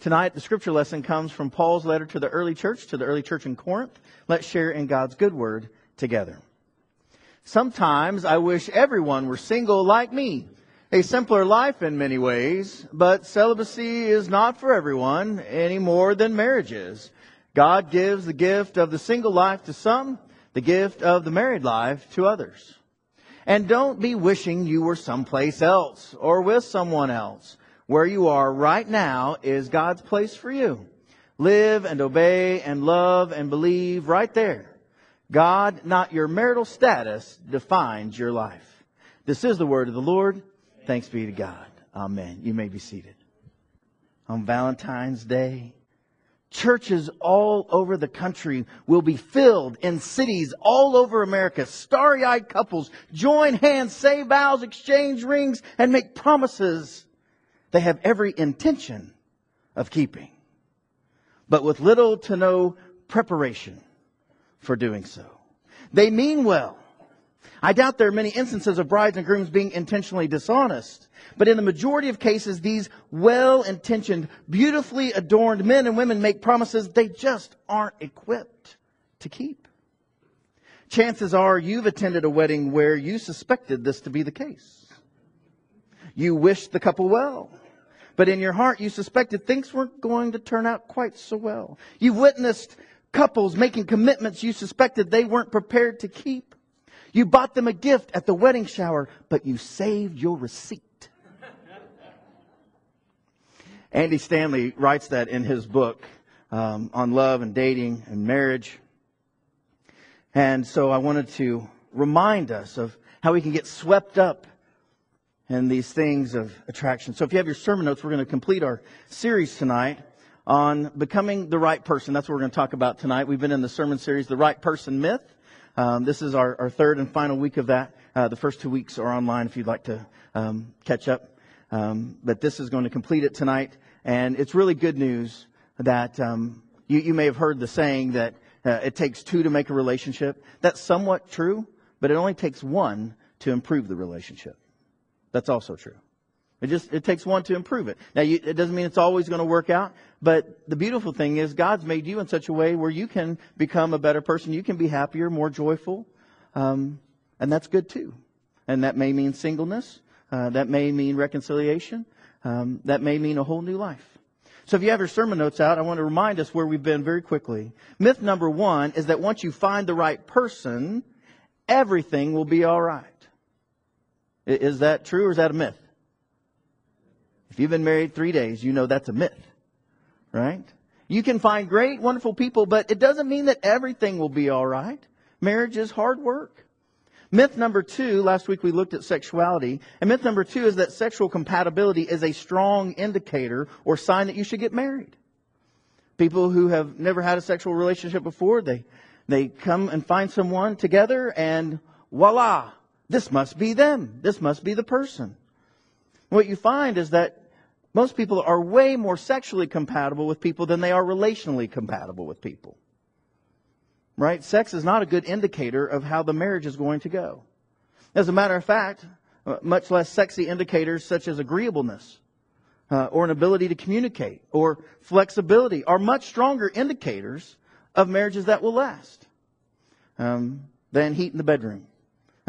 Tonight, the scripture lesson comes from Paul's letter to the early church, to the early church in Corinth. Let's share in God's good word together. Sometimes I wish everyone were single like me. A simpler life in many ways, but celibacy is not for everyone any more than marriage is. God gives the gift of the single life to some, the gift of the married life to others. And don't be wishing you were someplace else or with someone else. Where you are right now is God's place for you. Live and obey and love and believe right there. God, not your marital status, defines your life. This is the word of the Lord. Thanks be to God. Amen. You may be seated. On Valentine's Day, churches all over the country will be filled in cities all over America. Starry eyed couples join hands, say vows, exchange rings, and make promises they have every intention of keeping, but with little to no preparation for doing so. They mean well. I doubt there are many instances of brides and grooms being intentionally dishonest. But in the majority of cases, these well-intentioned, beautifully adorned men and women make promises they just aren't equipped to keep. Chances are you've attended a wedding where you suspected this to be the case. You wished the couple well. But in your heart, you suspected things weren't going to turn out quite so well. You've witnessed couples making commitments you suspected they weren't prepared to keep. You bought them a gift at the wedding shower, but you saved your receipt. Andy Stanley writes that in his book um, on love and dating and marriage. And so I wanted to remind us of how we can get swept up in these things of attraction. So if you have your sermon notes, we're going to complete our series tonight on becoming the right person. That's what we're going to talk about tonight. We've been in the sermon series, The Right Person Myth. Um, this is our, our, third and final week of that. Uh, the first two weeks are online if you'd like to um, catch up. Um, but this is going to complete it tonight. And it's really good news that um, you, you, may have heard the saying that uh, it takes two to make a relationship. That's somewhat true, but it only takes one to improve the relationship. That's also true. It just it takes one to improve it. Now, you, it doesn't mean it's always going to work out, but the beautiful thing is God's made you in such a way where you can become a better person. You can be happier, more joyful, um, and that's good too. And that may mean singleness. Uh, that may mean reconciliation. Um, that may mean a whole new life. So if you have your sermon notes out, I want to remind us where we've been very quickly. Myth number one is that once you find the right person, everything will be all right. Is that true or is that a myth? If you've been married three days, you know that's a myth, right? You can find great, wonderful people, but it doesn't mean that everything will be all right. Marriage is hard work. Myth number two, last week we looked at sexuality, and myth number two is that sexual compatibility is a strong indicator or sign that you should get married. People who have never had a sexual relationship before, they, they come and find someone together and voila, this must be them. This must be the person. What you find is that most people are way more sexually compatible with people than they are relationally compatible with people. Right? Sex is not a good indicator of how the marriage is going to go. As a matter of fact, uh, much less sexy indicators such as agreeableness uh, or an ability to communicate or flexibility are much stronger indicators of marriages that will last um, than heat in the bedroom.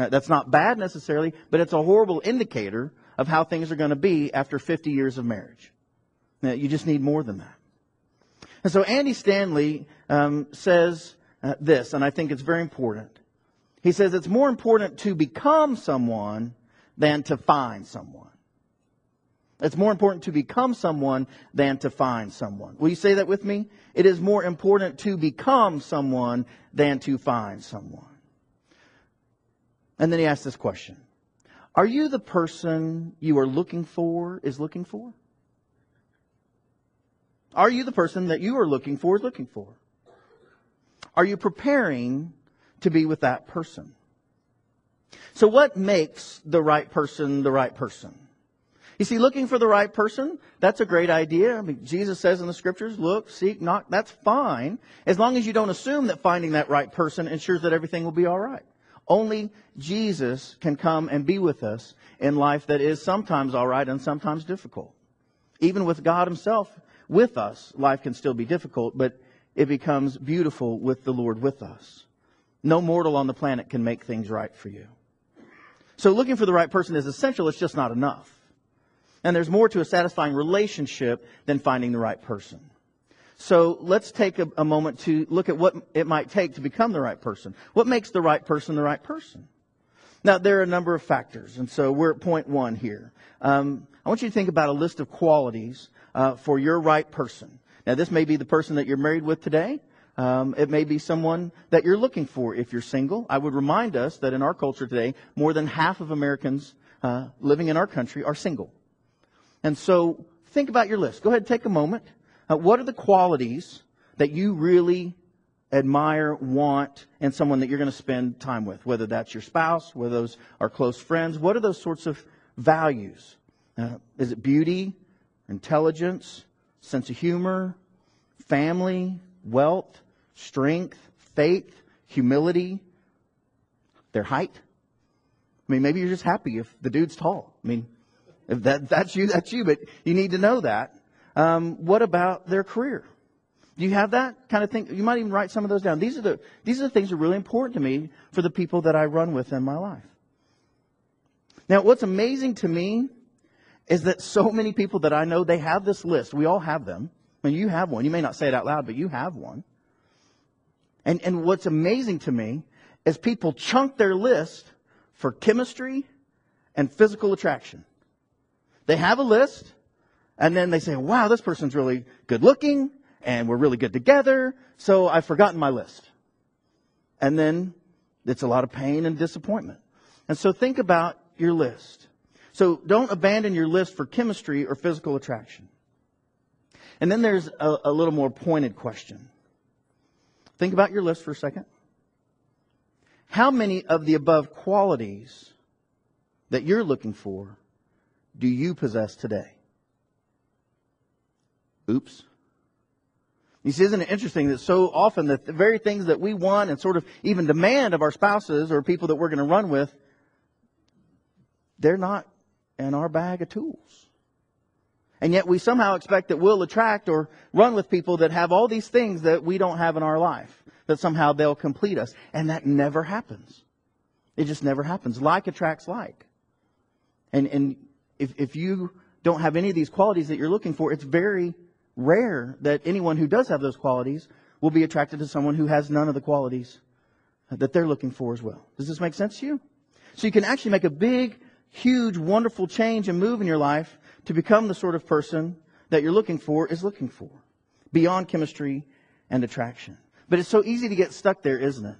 Uh, that's not bad necessarily, but it's a horrible indicator of how things are going to be after 50 years of marriage. Now, you just need more than that. And so Andy Stanley um, says uh, this, and I think it's very important. He says it's more important to become someone than to find someone. It's more important to become someone than to find someone. Will you say that with me? It is more important to become someone than to find someone. And then he asks this question Are you the person you are looking for is looking for? Are you the person that you are looking for is looking for? Are you preparing to be with that person? So, what makes the right person the right person? You see, looking for the right person, that's a great idea. I mean, Jesus says in the scriptures, look, seek, knock, that's fine, as long as you don't assume that finding that right person ensures that everything will be all right. Only Jesus can come and be with us in life that is sometimes all right and sometimes difficult. Even with God Himself, with us, life can still be difficult, but it becomes beautiful with the Lord with us. No mortal on the planet can make things right for you. So looking for the right person is essential, it's just not enough. And there's more to a satisfying relationship than finding the right person. So let's take a, a, moment to look at what it might take to become the right person. What makes the right person the right person? Now, there are a number of factors, and so we're at point one here. Um, I want you to think about a list of qualities uh, for your right person. Now, this may be the person that you're married with today. Um, it may be someone that you're looking for if you're single. I would remind us that in our culture today, more than half of Americans uh, living in our country are single. And so think about your list. Go ahead, and take a moment. Uh, what are the qualities that you really admire, want, and someone that you're going to spend time with? Whether that's your spouse, whether those are close friends. What are those sorts of values? Uh, is it beauty, intelligence, sense of humor, family, wealth, strength, faith, humility, their height? I mean, maybe you're just happy if the dude's tall. I mean, if that, that's you, that's you, but you need to know that. Um, what about their career? Do you have that kind of thing? You might even write some of those down. These are the, these are the things that are really important to me for the people that I run with in my life. Now, what's amazing to me is that so many people that I know, they have this list. We all have them. I mean, you have one. You may not say it out loud, but you have one. And, and what's amazing to me is people chunk their list for chemistry and physical attraction. They have a list, and then they say, wow, this person's really good looking, and we're really good together, so I've forgotten my list. And then it's a lot of pain and disappointment. And so think about your list. So don't abandon your list for chemistry or physical attraction. And then there's a, a little more pointed question. Think about your list for a second. How many of the above qualities that you're looking for do you possess today? Oops. You see, isn't it interesting that so often that the very things that we want and sort of even demand of our spouses or people that we're going to run with, they're not in our bag of tools. And yet we somehow expect that we'll attract or run with people that have all these things that we don't have in our life, that somehow they'll complete us. And that never happens. It just never happens. Like attracts like. And, and if, if you don't have any of these qualities that you're looking for, it's very rare that anyone who does have those qualities will be attracted to someone who has none of the qualities that they're looking for as well. Does this make sense to you? So you can actually make a big, huge, wonderful change and move in your life to become the sort of person that you're looking for is looking for beyond chemistry and attraction. But it's so easy to get stuck there, isn't it?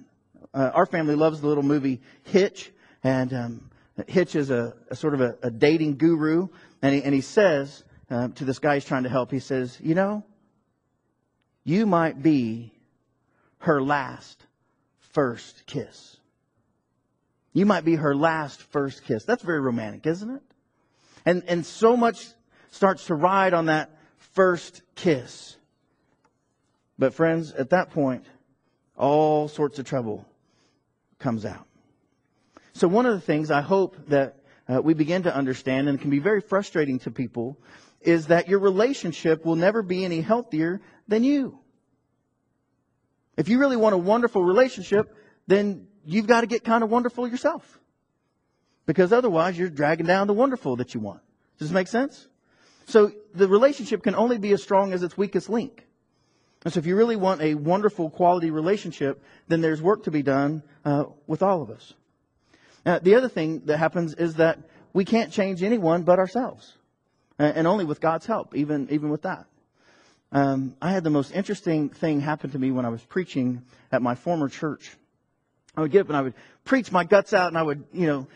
Uh, our family loves the little movie Hitch, and um, Hitch is a, a sort of a, a, dating guru, and he, and he says uh, to this guy he's trying to help, he says, You know, you might be her last first kiss. You might be her last first kiss. That's very romantic, isn't it? And, and so much starts to ride on that first kiss. But friends, at that point, all sorts of trouble comes out. So one of the things I hope that uh, we begin to understand, and it can be very frustrating to people, is that your relationship will never be any healthier than you. If you really want a wonderful relationship, then you've got to get kind of wonderful yourself. Because otherwise you're dragging down the wonderful that you want. Does this make sense? So the relationship can only be as strong as its weakest link. And so if you really want a wonderful quality relationship, then there's work to be done uh, with all of us. Now, the other thing that happens is that we can't change anyone but ourselves, and only with God's help, even even with that. Um, I had the most interesting thing happen to me when I was preaching at my former church. I would get up and I would preach my guts out, and I would, you know,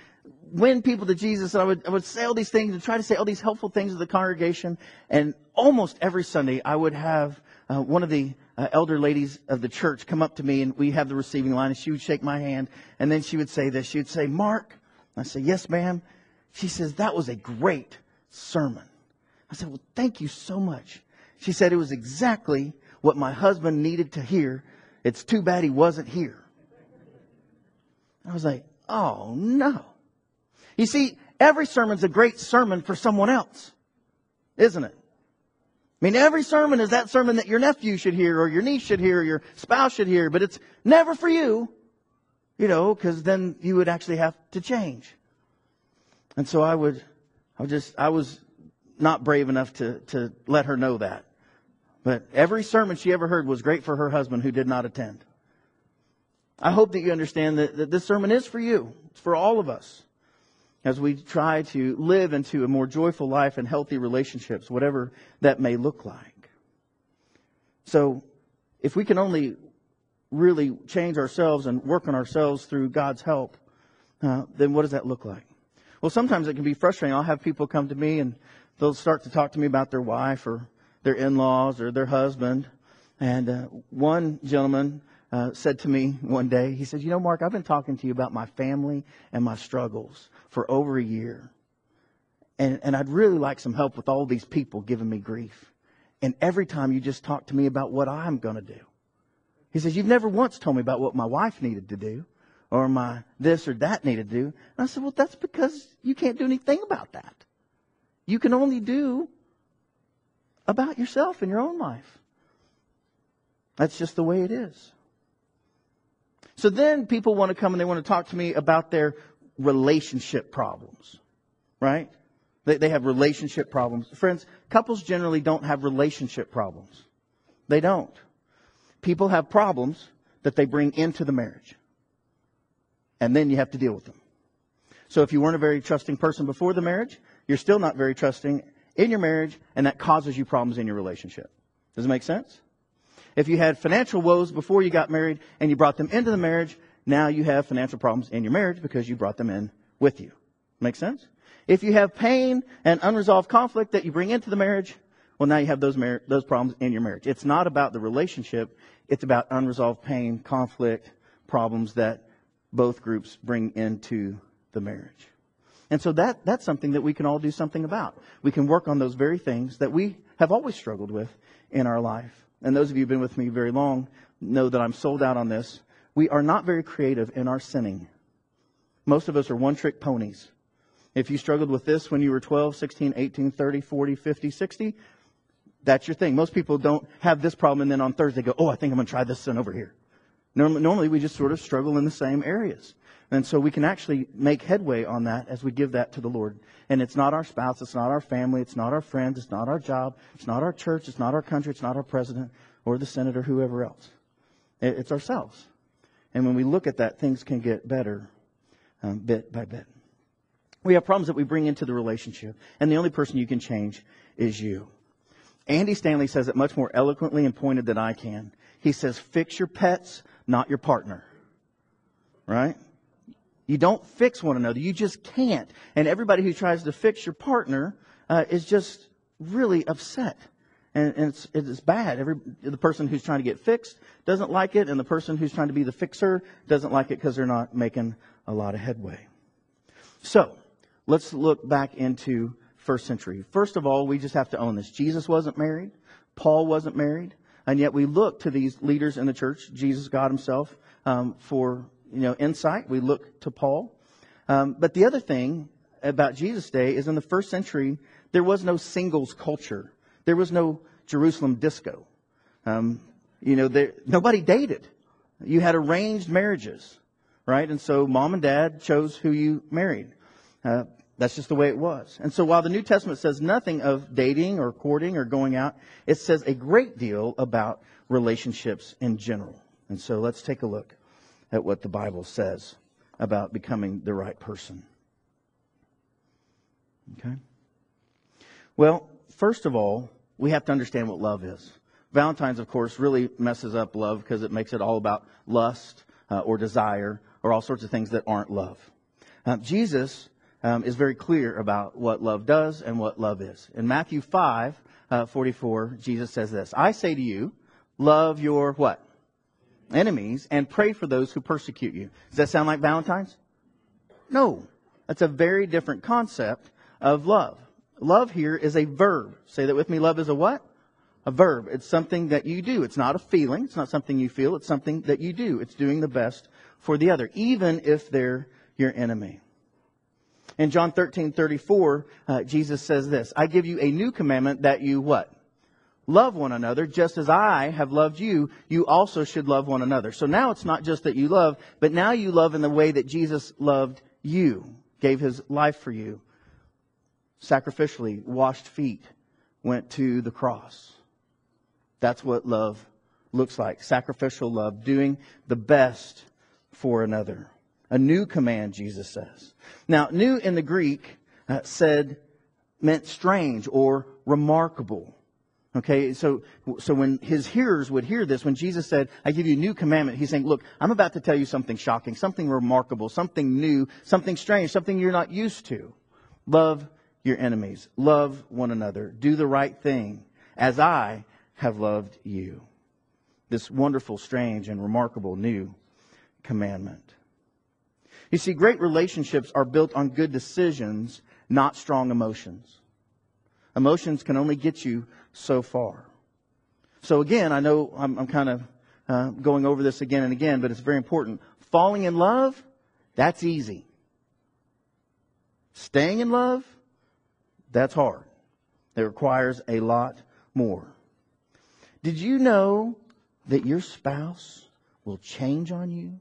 win people to Jesus, and I would I would say all these things and try to say all these helpful things to the congregation. And almost every Sunday, I would have uh, one of the uh, elder ladies of the church come up to me and we have the receiving line and she would shake my hand and then she would say this. She would say, Mark. I say, yes, ma'am. She says, that was a great sermon. I said, well, thank you so much. She said it was exactly what my husband needed to hear. It's too bad he wasn't here. I was like, oh no. You see, every sermon's a great sermon for someone else, isn't it? I mean, every sermon is that sermon that your nephew should hear or your niece should hear or your spouse should hear, but it's never for you, you know, because then you would actually have to change. And so I would, I would just, I was not brave enough to, to let her know that. But every sermon she ever heard was great for her husband who did not attend. I hope that you understand that, that this sermon is for you. It's for all of us as we try to live into a more joyful life and healthy relationships, whatever that may look like. So, if we can only really change ourselves and work on ourselves through God's help, uh, then what does that look like? Well, sometimes it can be frustrating. I'll have people come to me and they'll start to talk to me about their wife or their in-laws or their husband. And uh, one gentleman uh, said to me one day, he said, You know, Mark, I've been talking to you about my family and my struggles for over a year. And, and I'd really like some help with all these people giving me grief. And every time you just talk to me about what I'm going to do. He says, You've never once told me about what my wife needed to do or my this or that needed to do. And I said, Well, that's because you can't do anything about that. You can only do about yourself in your own life. That's just the way it is. So then people want to come and they want to talk to me about their relationship problems, right? They, they have relationship problems. Friends, couples generally don't have relationship problems. They don't. People have problems that they bring into the marriage. And then you have to deal with them. So if you weren't a very trusting person before the marriage, you're still not very trusting in your marriage, and that causes you problems in your relationship. Does it make sense? If you had financial woes before you got married and you brought them into the marriage, now you have financial problems in your marriage because you brought them in with you. Make sense? If you have pain and unresolved conflict that you bring into the marriage, well, now you have those mar- those problems in your marriage. It's not about the relationship; it's about unresolved pain, conflict, problems that both groups bring into the marriage. And so that that's something that we can all do something about. We can work on those very things that we have always struggled with in our life and those of you who've been with me very long know that I'm sold out on this. We are not very creative in our sinning. Most of us are one trick ponies. If you struggled with this when you were 12, 16, 18, 30, 40, 50, 60, that's your thing. Most people don't have this problem and then on Thursday go, oh, I think I'm going to try this sin over here. Normally we just sort of struggle in the same areas. And so we can actually make headway on that as we give that to the Lord. And it's not our spouse, it's not our family, it's not our friends, it's not our job, it's not our church, it's not our country, it's not our president or the senator, whoever else. It's ourselves. And when we look at that, things can get better um, bit by bit. We have problems that we bring into the relationship, and the only person you can change is you. Andy Stanley says it much more eloquently and pointed than I can. He says, fix your pets, not your partner. Right? You don't fix one another. You just can't. And everybody who tries to fix your partner uh, is just really upset. And, and it's, it's bad. Every, the person who's trying to get fixed doesn't like it, and the person who's trying to be the fixer doesn't like it because they're not making a lot of headway. So, let's look back into first century. First of all, we just have to own this. Jesus wasn't married. Paul wasn't married. And yet we look to these leaders in the church, Jesus, God himself, um, for you know, insight. We look to Paul. Um, but the other thing about Jesus' day is in the first century, there was no singles culture. There was no Jerusalem disco. Um, you know, there, nobody dated. You had arranged marriages, right? And so mom and dad chose who you married. Uh, that's just the way it was. And so while the New Testament says nothing of dating or courting or going out, it says a great deal about relationships in general. And so let's take a look at what the Bible says about becoming the right person. Okay? Well, first of all, we have to understand what love is. Valentine's, of course, really messes up love because it makes it all about lust uh, or desire or all sorts of things that aren't love. Uh, Jesus um, is very clear about what love does and what love is. In Matthew 5, uh, 44, Jesus says this, I say to you, love your what? Enemies and pray for those who persecute you. Does that sound like Valentine's? No. That's a very different concept of love. Love here is a verb. Say that with me. Love is a what? A verb. It's something that you do. It's not a feeling. It's not something you feel. It's something that you do. It's doing the best for the other, even if they're your enemy. In John 13, 34, uh, Jesus says this, I give you a new commandment that you what? Love one another just as I have loved you. You also should love one another. So now it's not just that you love, but now you love in the way that Jesus loved you, gave his life for you, sacrificially washed feet, went to the cross. That's what love looks like. Sacrificial love, doing the best for another. A new command, Jesus says. Now, new in the Greek uh, said meant strange or remarkable. Okay, so, so when his hearers would hear this, when Jesus said, I give you a new commandment, he's saying, look, I'm about to tell you something shocking, something remarkable, something new, something strange, something you're not used to. Love your enemies. Love one another. Do the right thing as I have loved you. This wonderful, strange, and remarkable new commandment. You see, great relationships are built on good decisions, not strong emotions. Emotions can only get you so far. So again, I know I'm, I'm kind of uh, going over this again and again, but it's very important. Falling in love, that's easy. Staying in love, that's hard. It requires a lot more. Did you know that your spouse will change on you?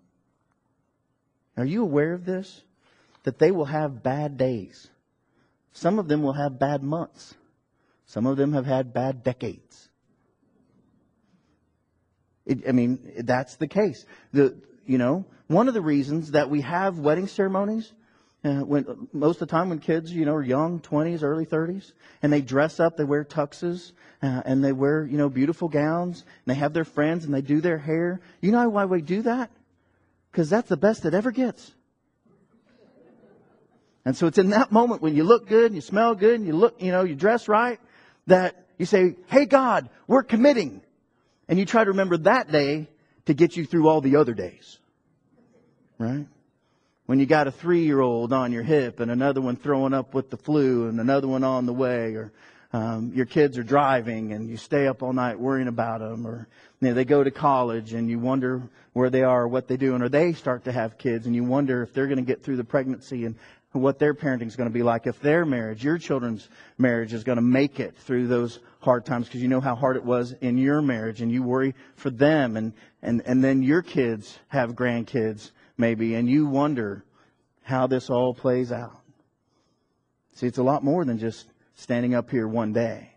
Are you aware of this? That they will have bad days. Some of them will have bad months. Some of them have had bad decades. It, I mean, that's the case. The, you know, one of the reasons that we have wedding ceremonies, uh, when most of the time when kids, you know, are young, 20s, early 30s, and they dress up, they wear tuxes, uh, and they wear, you know, beautiful gowns, and they have their friends, and they do their hair. You know why we do that? Because that's the best it ever gets. And so it's in that moment when you look good, and you smell good, and you look, you know, you dress right, that you say, Hey God, we're committing. And you try to remember that day to get you through all the other days. Right? When you got a three year old on your hip and another one throwing up with the flu and another one on the way or um, your kids are driving and you stay up all night worrying about them or you know, they go to college and you wonder where they are or what they do and or they start to have kids and you wonder if they're going to get through the pregnancy and what their parenting is going to be like, if their marriage, your children's marriage is going to make it through those hard times because you know how hard it was in your marriage and you worry for them and, and, and then your kids have grandkids maybe and you wonder how this all plays out. See, it's a lot more than just standing up here one day.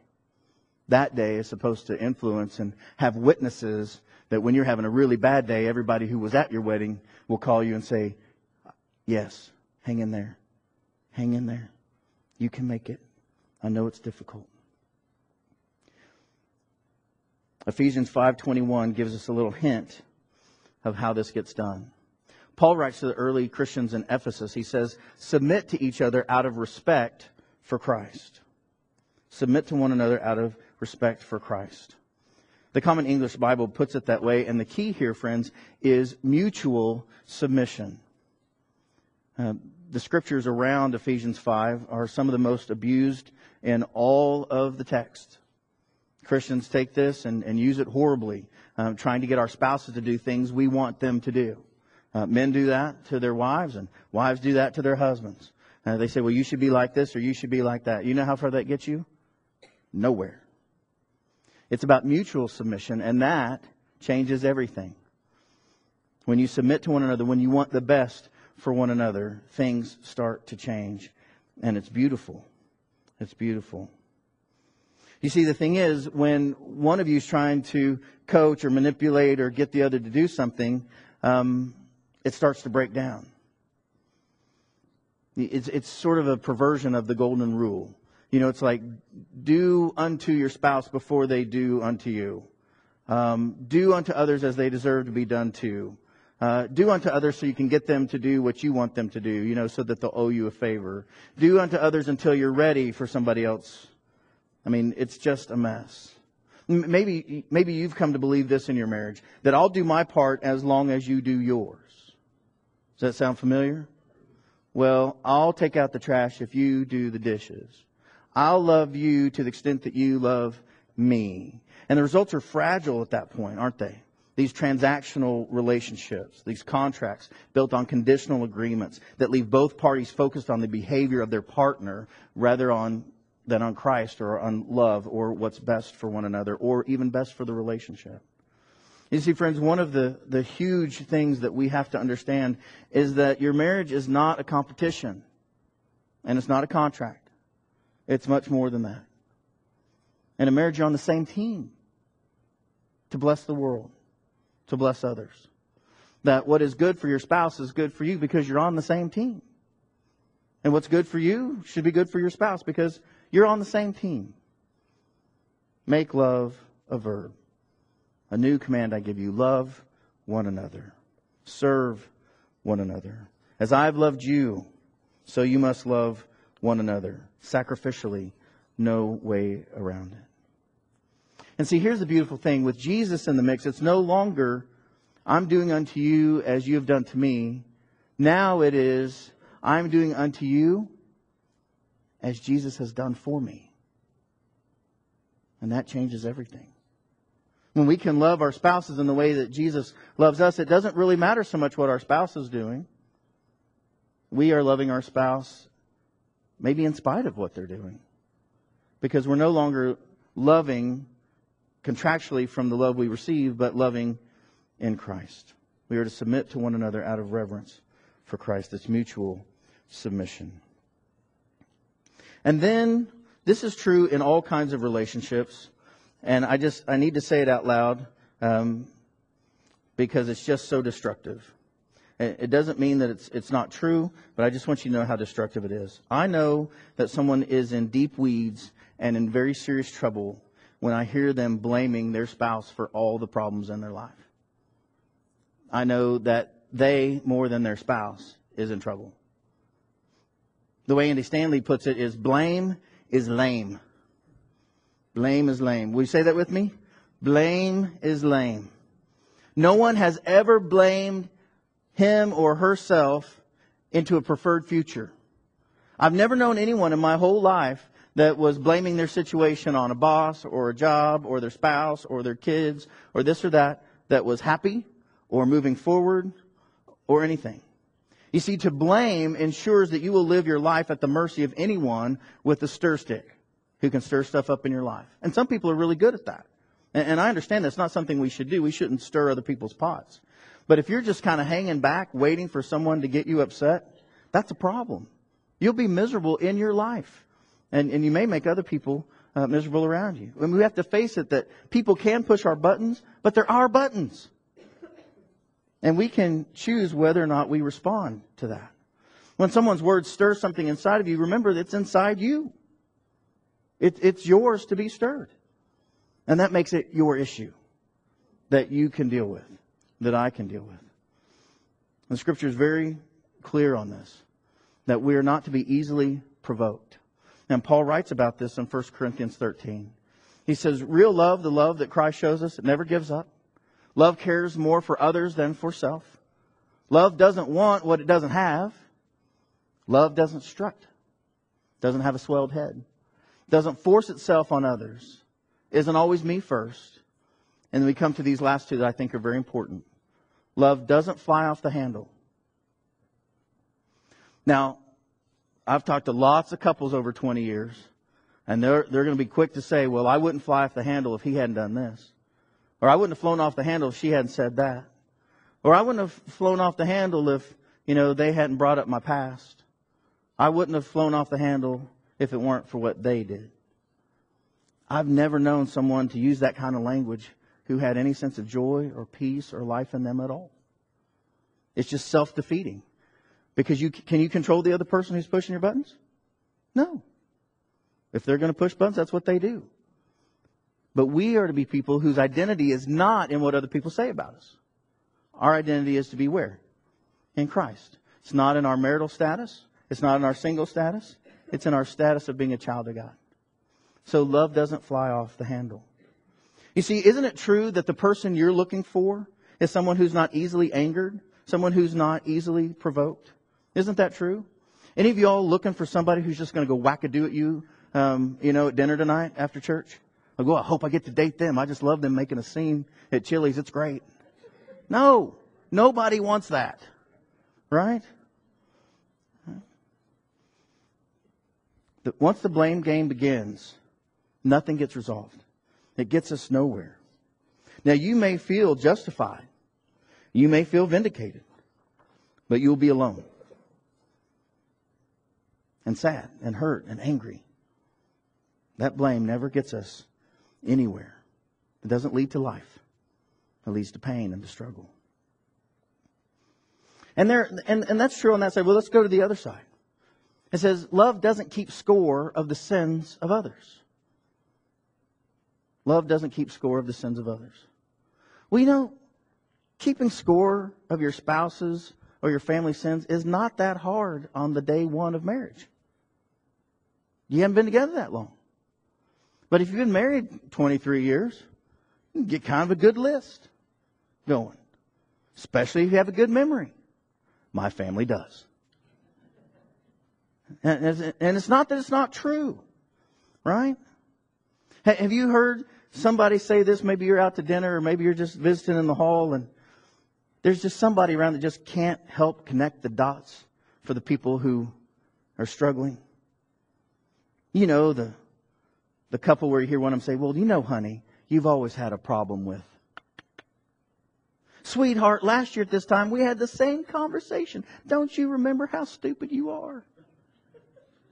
That day is supposed to influence and have witnesses that when you're having a really bad day, everybody who was at your wedding will call you and say, yes, hang in there. Hang in there. You can make it. I know it's difficult. Ephesians 5:21 gives us a little hint of how this gets done. Paul writes to the early Christians in Ephesus. He says, "Submit to each other out of respect for Christ." Submit to one another out of respect for Christ. The Common English Bible puts it that way, and the key here, friends, is mutual submission. Uh, the scriptures around Ephesians 5 are some of the most abused in all of the text. Christians take this and, and use it horribly, um, trying to get our spouses to do things we want them to do. Uh, men do that to their wives, and wives do that to their husbands. Uh, they say, well, you should be like this or you should be like that. You know how far that gets you? Nowhere. It's about mutual submission, and that changes everything. When you submit to one another, when you want the best for one another, things start to change. And it's beautiful. It's beautiful. You see, the thing is, when one of you is trying to coach or manipulate or get the other to do something, um, it starts to break down. It's, it's sort of a perversion of the golden rule. You know, it's like, do unto your spouse before they do unto you. Um, do unto others as they deserve to be done to. Uh, do unto others so you can get them to do what you want them to do, you know, so that they'll owe you a favor. Do unto others until you're ready for somebody else. I mean, it's just a mess. Maybe, maybe you've come to believe this in your marriage, that I'll do my part as long as you do yours. Does that sound familiar? Well, I'll take out the trash if you do the dishes. I'll love you to the extent that you love me. And the results are fragile at that point, aren't they? These transactional relationships, these contracts built on conditional agreements that leave both parties focused on the behavior of their partner rather on than on Christ or on love or what's best for one another or even best for the relationship. You see, friends, one of the, the huge things that we have to understand is that your marriage is not a competition and it's not a contract. It's much more than that. In a marriage, you're on the same team to bless the world, to bless others. That what is good for your spouse is good for you because you're on the same team. And what's good for you should be good for your spouse because you're on the same team. Make love a verb. A new command I give you love one another, serve one another. As I've loved you, so you must love one another sacrificially, no way around it. And see, here's the beautiful thing with Jesus in the mix, it's no longer, I'm doing unto you as you have done to me. Now it is, I'm doing unto you as Jesus has done for me. And that changes everything. When we can love our spouses in the way that Jesus loves us, it doesn't really matter so much what our spouse is doing. We are loving our spouse maybe in spite of what they're doing. Because we're no longer loving contractually from the love we receive, but loving in Christ. We are to submit to one another out of reverence for Christ. It's mutual submission. And then, this is true in all kinds of relationships. And I just, I need to say it out loud um, because it's just so destructive. It doesn't mean that it's, it's not true, but I just want you to know how destructive it is. I know that someone is in deep weeds and in very serious trouble when I hear them blaming their spouse for all the problems in their life. I know that they, more than their spouse, is in trouble. The way Andy Stanley puts it is blame is lame. Blame is lame. Will you say that with me? Blame is lame. No one has ever blamed him or herself into a preferred future. I've never known anyone in my whole life that was blaming their situation on a boss or a job or their spouse or their kids or this or that that was happy or moving forward or anything. You see, to blame ensures that you will live your life at the mercy of anyone with a stir stick who can stir stuff up in your life. And some people are really good at that. And, I understand that's not something we should do. We shouldn't stir other people's pots. But if you're just kind of hanging back, waiting for someone to get you upset, that's a problem. You'll be miserable in your life. And, and you may make other people uh, miserable around you. And we have to face it that people can push our buttons, but there are buttons. And we can choose whether or not we respond to that. When someone's words stir something inside of you, remember it's inside you. It, it's yours to be stirred. And that makes it your issue that you can deal with, that I can deal with. The scripture is very clear on this, that we are not to be easily provoked. And Paul writes about this in 1 Corinthians 13. He says, real love, the love that Christ shows us, it never gives up. Love cares more for others than for self. Love doesn't want what it doesn't have. Love doesn't strut. Doesn't have a swelled head doesn't force itself on others, isn't always me first. And then we come to these last two that I think are very important. Love doesn't fly off the handle. Now, I've talked to lots of couples over 20 years, and they're, they're going to be quick to say, well, I wouldn't fly off the handle if he hadn't done this. Or I wouldn't have flown off the handle if she hadn't said that. Or I wouldn't have flown off the handle if, you know, they hadn't brought up my past. I wouldn't have flown off the handle if it weren't for what they did. I've never known someone to use that kind of language who had any sense of joy or peace or life in them at all. It's just self-defeating. Because you, can you control the other person who's pushing your buttons? No. If they're going to push buttons, that's what they do. But we are to be people whose identity is not in what other people say about us. Our identity is to be where? In Christ. It's not in our marital status. It's not in our single status. It's in our status of being a child of God. So love doesn't fly off the handle. You see, isn't it true that the person you're looking for is someone who's not easily angered? Someone who's not easily provoked? Isn't that true? Any of y'all looking for somebody who's just going to go wackadoo at you, um, you know, at dinner tonight after church? I go, I hope I get to date them. I just love them making a scene at Chili's. It's great. No, nobody wants that. Right? that once the blame game begins, nothing gets resolved. It gets us nowhere. Now, you may feel justified. You may feel vindicated, but you'll be alone and sad and hurt and angry. That blame never gets us anywhere. It doesn't lead to life. It leads to pain and to struggle. And there, and, and that's true on that side. Well, let's go to the other side. It says, love doesn't keep score of the sins of others. Love doesn't keep score of the sins of others. We know keeping score of your spouse's or your family sins is not that hard on the day one of marriage. You haven't been together that long. But if you've been married 23 years, you get kind of a good list going. Especially if you have a good memory. My family does. And it's not that it's not true, right? Have you heard somebody say this? Maybe you're out to dinner or maybe you're just visiting in the hall and there's just somebody around that just can't help connect the dots for the people who are struggling. You know, the, the couple where you hear one of them say, well, you know, honey, you've always had a problem with. Sweetheart, last year at this time we had the same conversation. Don't you remember how stupid you are?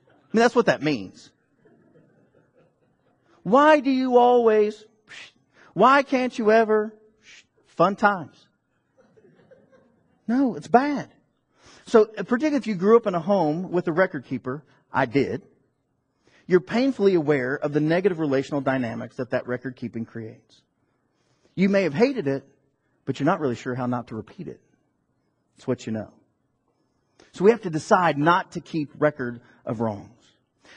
I mean, that's what that means. Why do you always, why can't you ever, fun times? No, it's bad. So, particularly if you grew up in a home with a record keeper, I did, you're painfully aware of the negative relational dynamics that that record keeping creates. You may have hated it, but you're not really sure how not to repeat it. It's what you know. So we have to decide not to keep record of wrongs.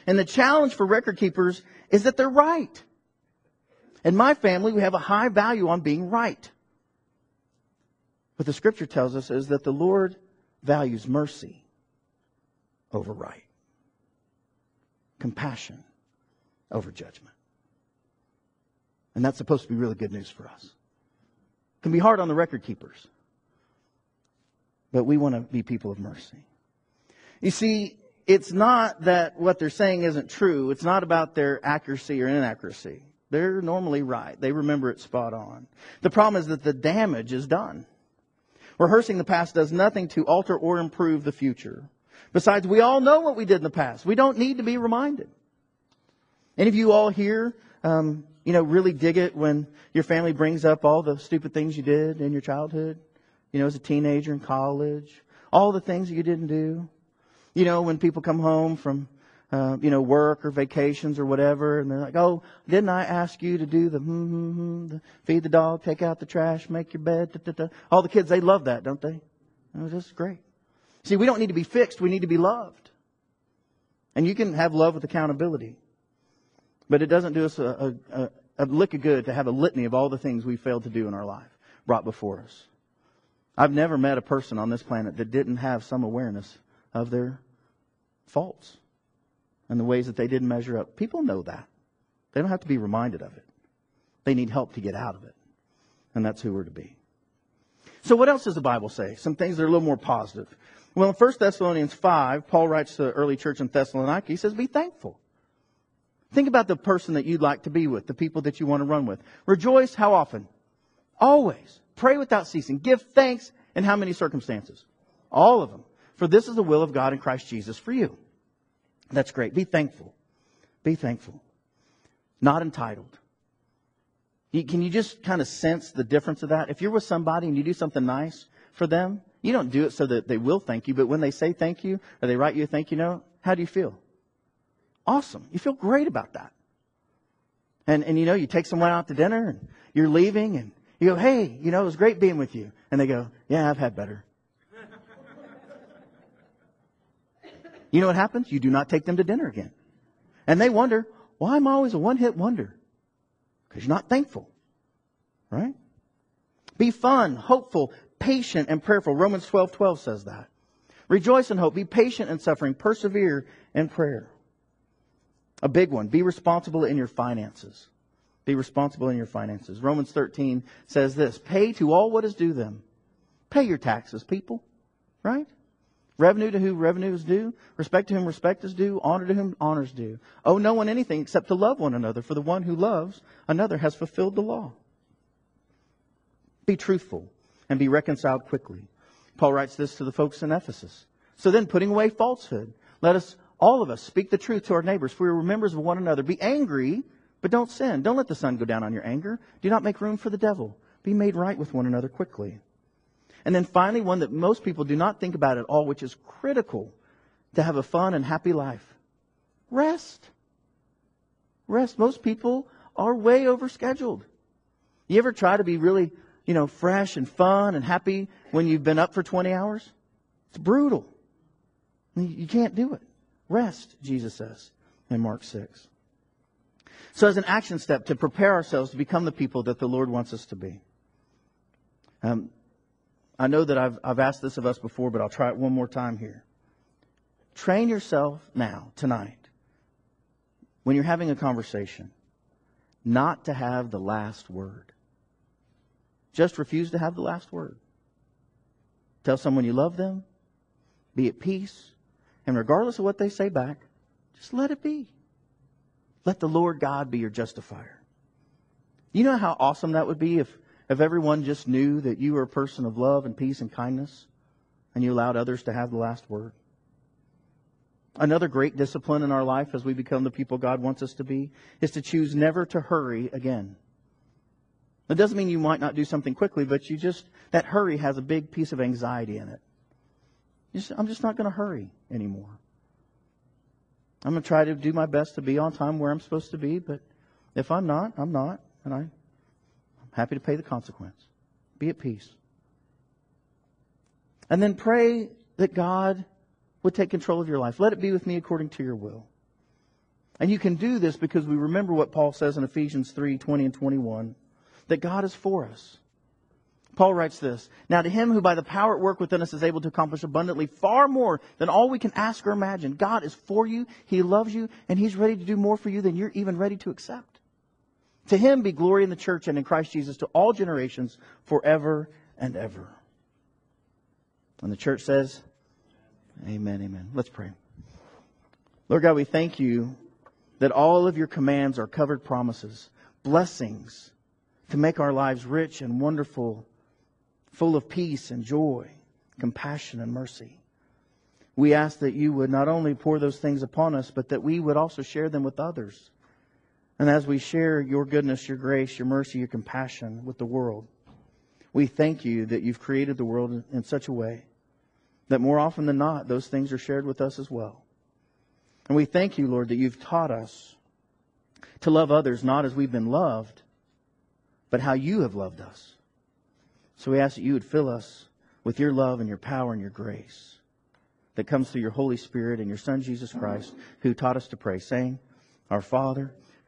And the challenge for record keepers is that they're right. In my family, we have a high value on being right. What the scripture tells us is that the Lord values mercy over right, compassion over judgment. And that's supposed to be really good news for us. It can be hard on the record keepers, but we want to be people of mercy. You see, it's not that what they're saying isn't true. It's not about their accuracy or inaccuracy. They're normally right. They remember it spot on. The problem is that the damage is done. Rehearsing the past does nothing to alter or improve the future. Besides, we all know what we did in the past. We don't need to be reminded. Any of you all here, um, you know, really dig it when your family brings up all the stupid things you did in your childhood? You know, as a teenager in college, all the things that you didn't do. You know, when people come home from uh, you know, work or vacations or whatever, and they're like, "Oh, didn't I ask you to do the, hmm, hmm, hmm, the feed the dog, take out the trash, make your bed?" Da, da, da. All the kids they love that, don't they? Oh, this is great. See, we don't need to be fixed; we need to be loved. And you can have love with accountability, but it doesn't do us a, a, a lick of good to have a litany of all the things we failed to do in our life brought before us. I've never met a person on this planet that didn't have some awareness of their faults and the ways that they didn't measure up. People know that. They don't have to be reminded of it. They need help to get out of it. And that's who we're to be. So what else does the Bible say? Some things that are a little more positive. Well, in 1 Thessalonians 5, Paul writes to the early church in Thessalonica, he says, be thankful. Think about the person that you'd like to be with, the people that you want to run with. Rejoice how often? Always. Pray without ceasing. Give thanks in how many circumstances? All of them. For this is the will of God in Christ Jesus for you. That's great. Be thankful. Be thankful. Not entitled. Can you just kind of sense the difference of that? If you're with somebody and you do something nice for them, you don't do it so that they will thank you, but when they say thank you or they write you a thank you note, how do you feel? Awesome. You feel great about that. And, and you know, you take someone out to dinner and you're leaving and you go, hey, you know, it was great being with you. And they go, yeah, I've had better. You know what happens? You do not take them to dinner again. And they wonder, why am I always a one hit wonder? Because you're not thankful. Right? Be fun, hopeful, patient, and prayerful. Romans 12 12 says that. Rejoice in hope. Be patient in suffering. Persevere in prayer. A big one. Be responsible in your finances. Be responsible in your finances. Romans 13 says this Pay to all what is due them. Pay your taxes, people. Right? Revenue to whom revenue is due, respect to whom respect is due, honor to whom honor is due. Owe no one anything except to love one another, for the one who loves another has fulfilled the law. Be truthful and be reconciled quickly. Paul writes this to the folks in Ephesus. So then, putting away falsehood, let us, all of us, speak the truth to our neighbors, for we are members of one another. Be angry, but don't sin. Don't let the sun go down on your anger. Do not make room for the devil. Be made right with one another quickly. And then finally, one that most people do not think about at all, which is critical to have a fun and happy life. Rest. Rest. Most people are way overscheduled. You ever try to be really, you know, fresh and fun and happy when you've been up for 20 hours? It's brutal. You can't do it. Rest, Jesus says in Mark 6. So, as an action step to prepare ourselves to become the people that the Lord wants us to be, um, I know that I've, I've asked this of us before, but I'll try it one more time here. Train yourself now, tonight, when you're having a conversation, not to have the last word. Just refuse to have the last word. Tell someone you love them, be at peace, and regardless of what they say back, just let it be. Let the Lord God be your justifier. You know how awesome that would be if if everyone just knew that you were a person of love and peace and kindness and you allowed others to have the last word. Another great discipline in our life as we become the people God wants us to be is to choose never to hurry again. It doesn't mean you might not do something quickly, but you just, that hurry has a big piece of anxiety in it. Just, I'm just not going to hurry anymore. I'm going to try to do my best to be on time where I'm supposed to be, but if I'm not, I'm not. And I happy to pay the consequence. Be at peace. And then pray that God would take control of your life. Let it be with me according to your will. And you can do this because we remember what Paul says in Ephesians 3 20 and 21 that God is for us. Paul writes this Now to him who by the power at work within us is able to accomplish abundantly far more than all we can ask or imagine. God is for you, He loves you, and He's ready to do more for you than you're even ready to accept. To him be glory in the church and in Christ Jesus to all generations forever and ever. And the church says, Amen, amen. Let's pray. Lord God, we thank you that all of your commands are covered promises, blessings to make our lives rich and wonderful, full of peace and joy, compassion and mercy. We ask that you would not only pour those things upon us, but that we would also share them with others. And as we share your goodness, your grace, your mercy, your compassion with the world, we thank you that you've created the world in such a way that more often than not, those things are shared with us as well. And we thank you, Lord, that you've taught us to love others not as we've been loved, but how you have loved us. So we ask that you would fill us with your love and your power and your grace that comes through your Holy Spirit and your Son, Jesus Christ, who taught us to pray, saying, Our Father,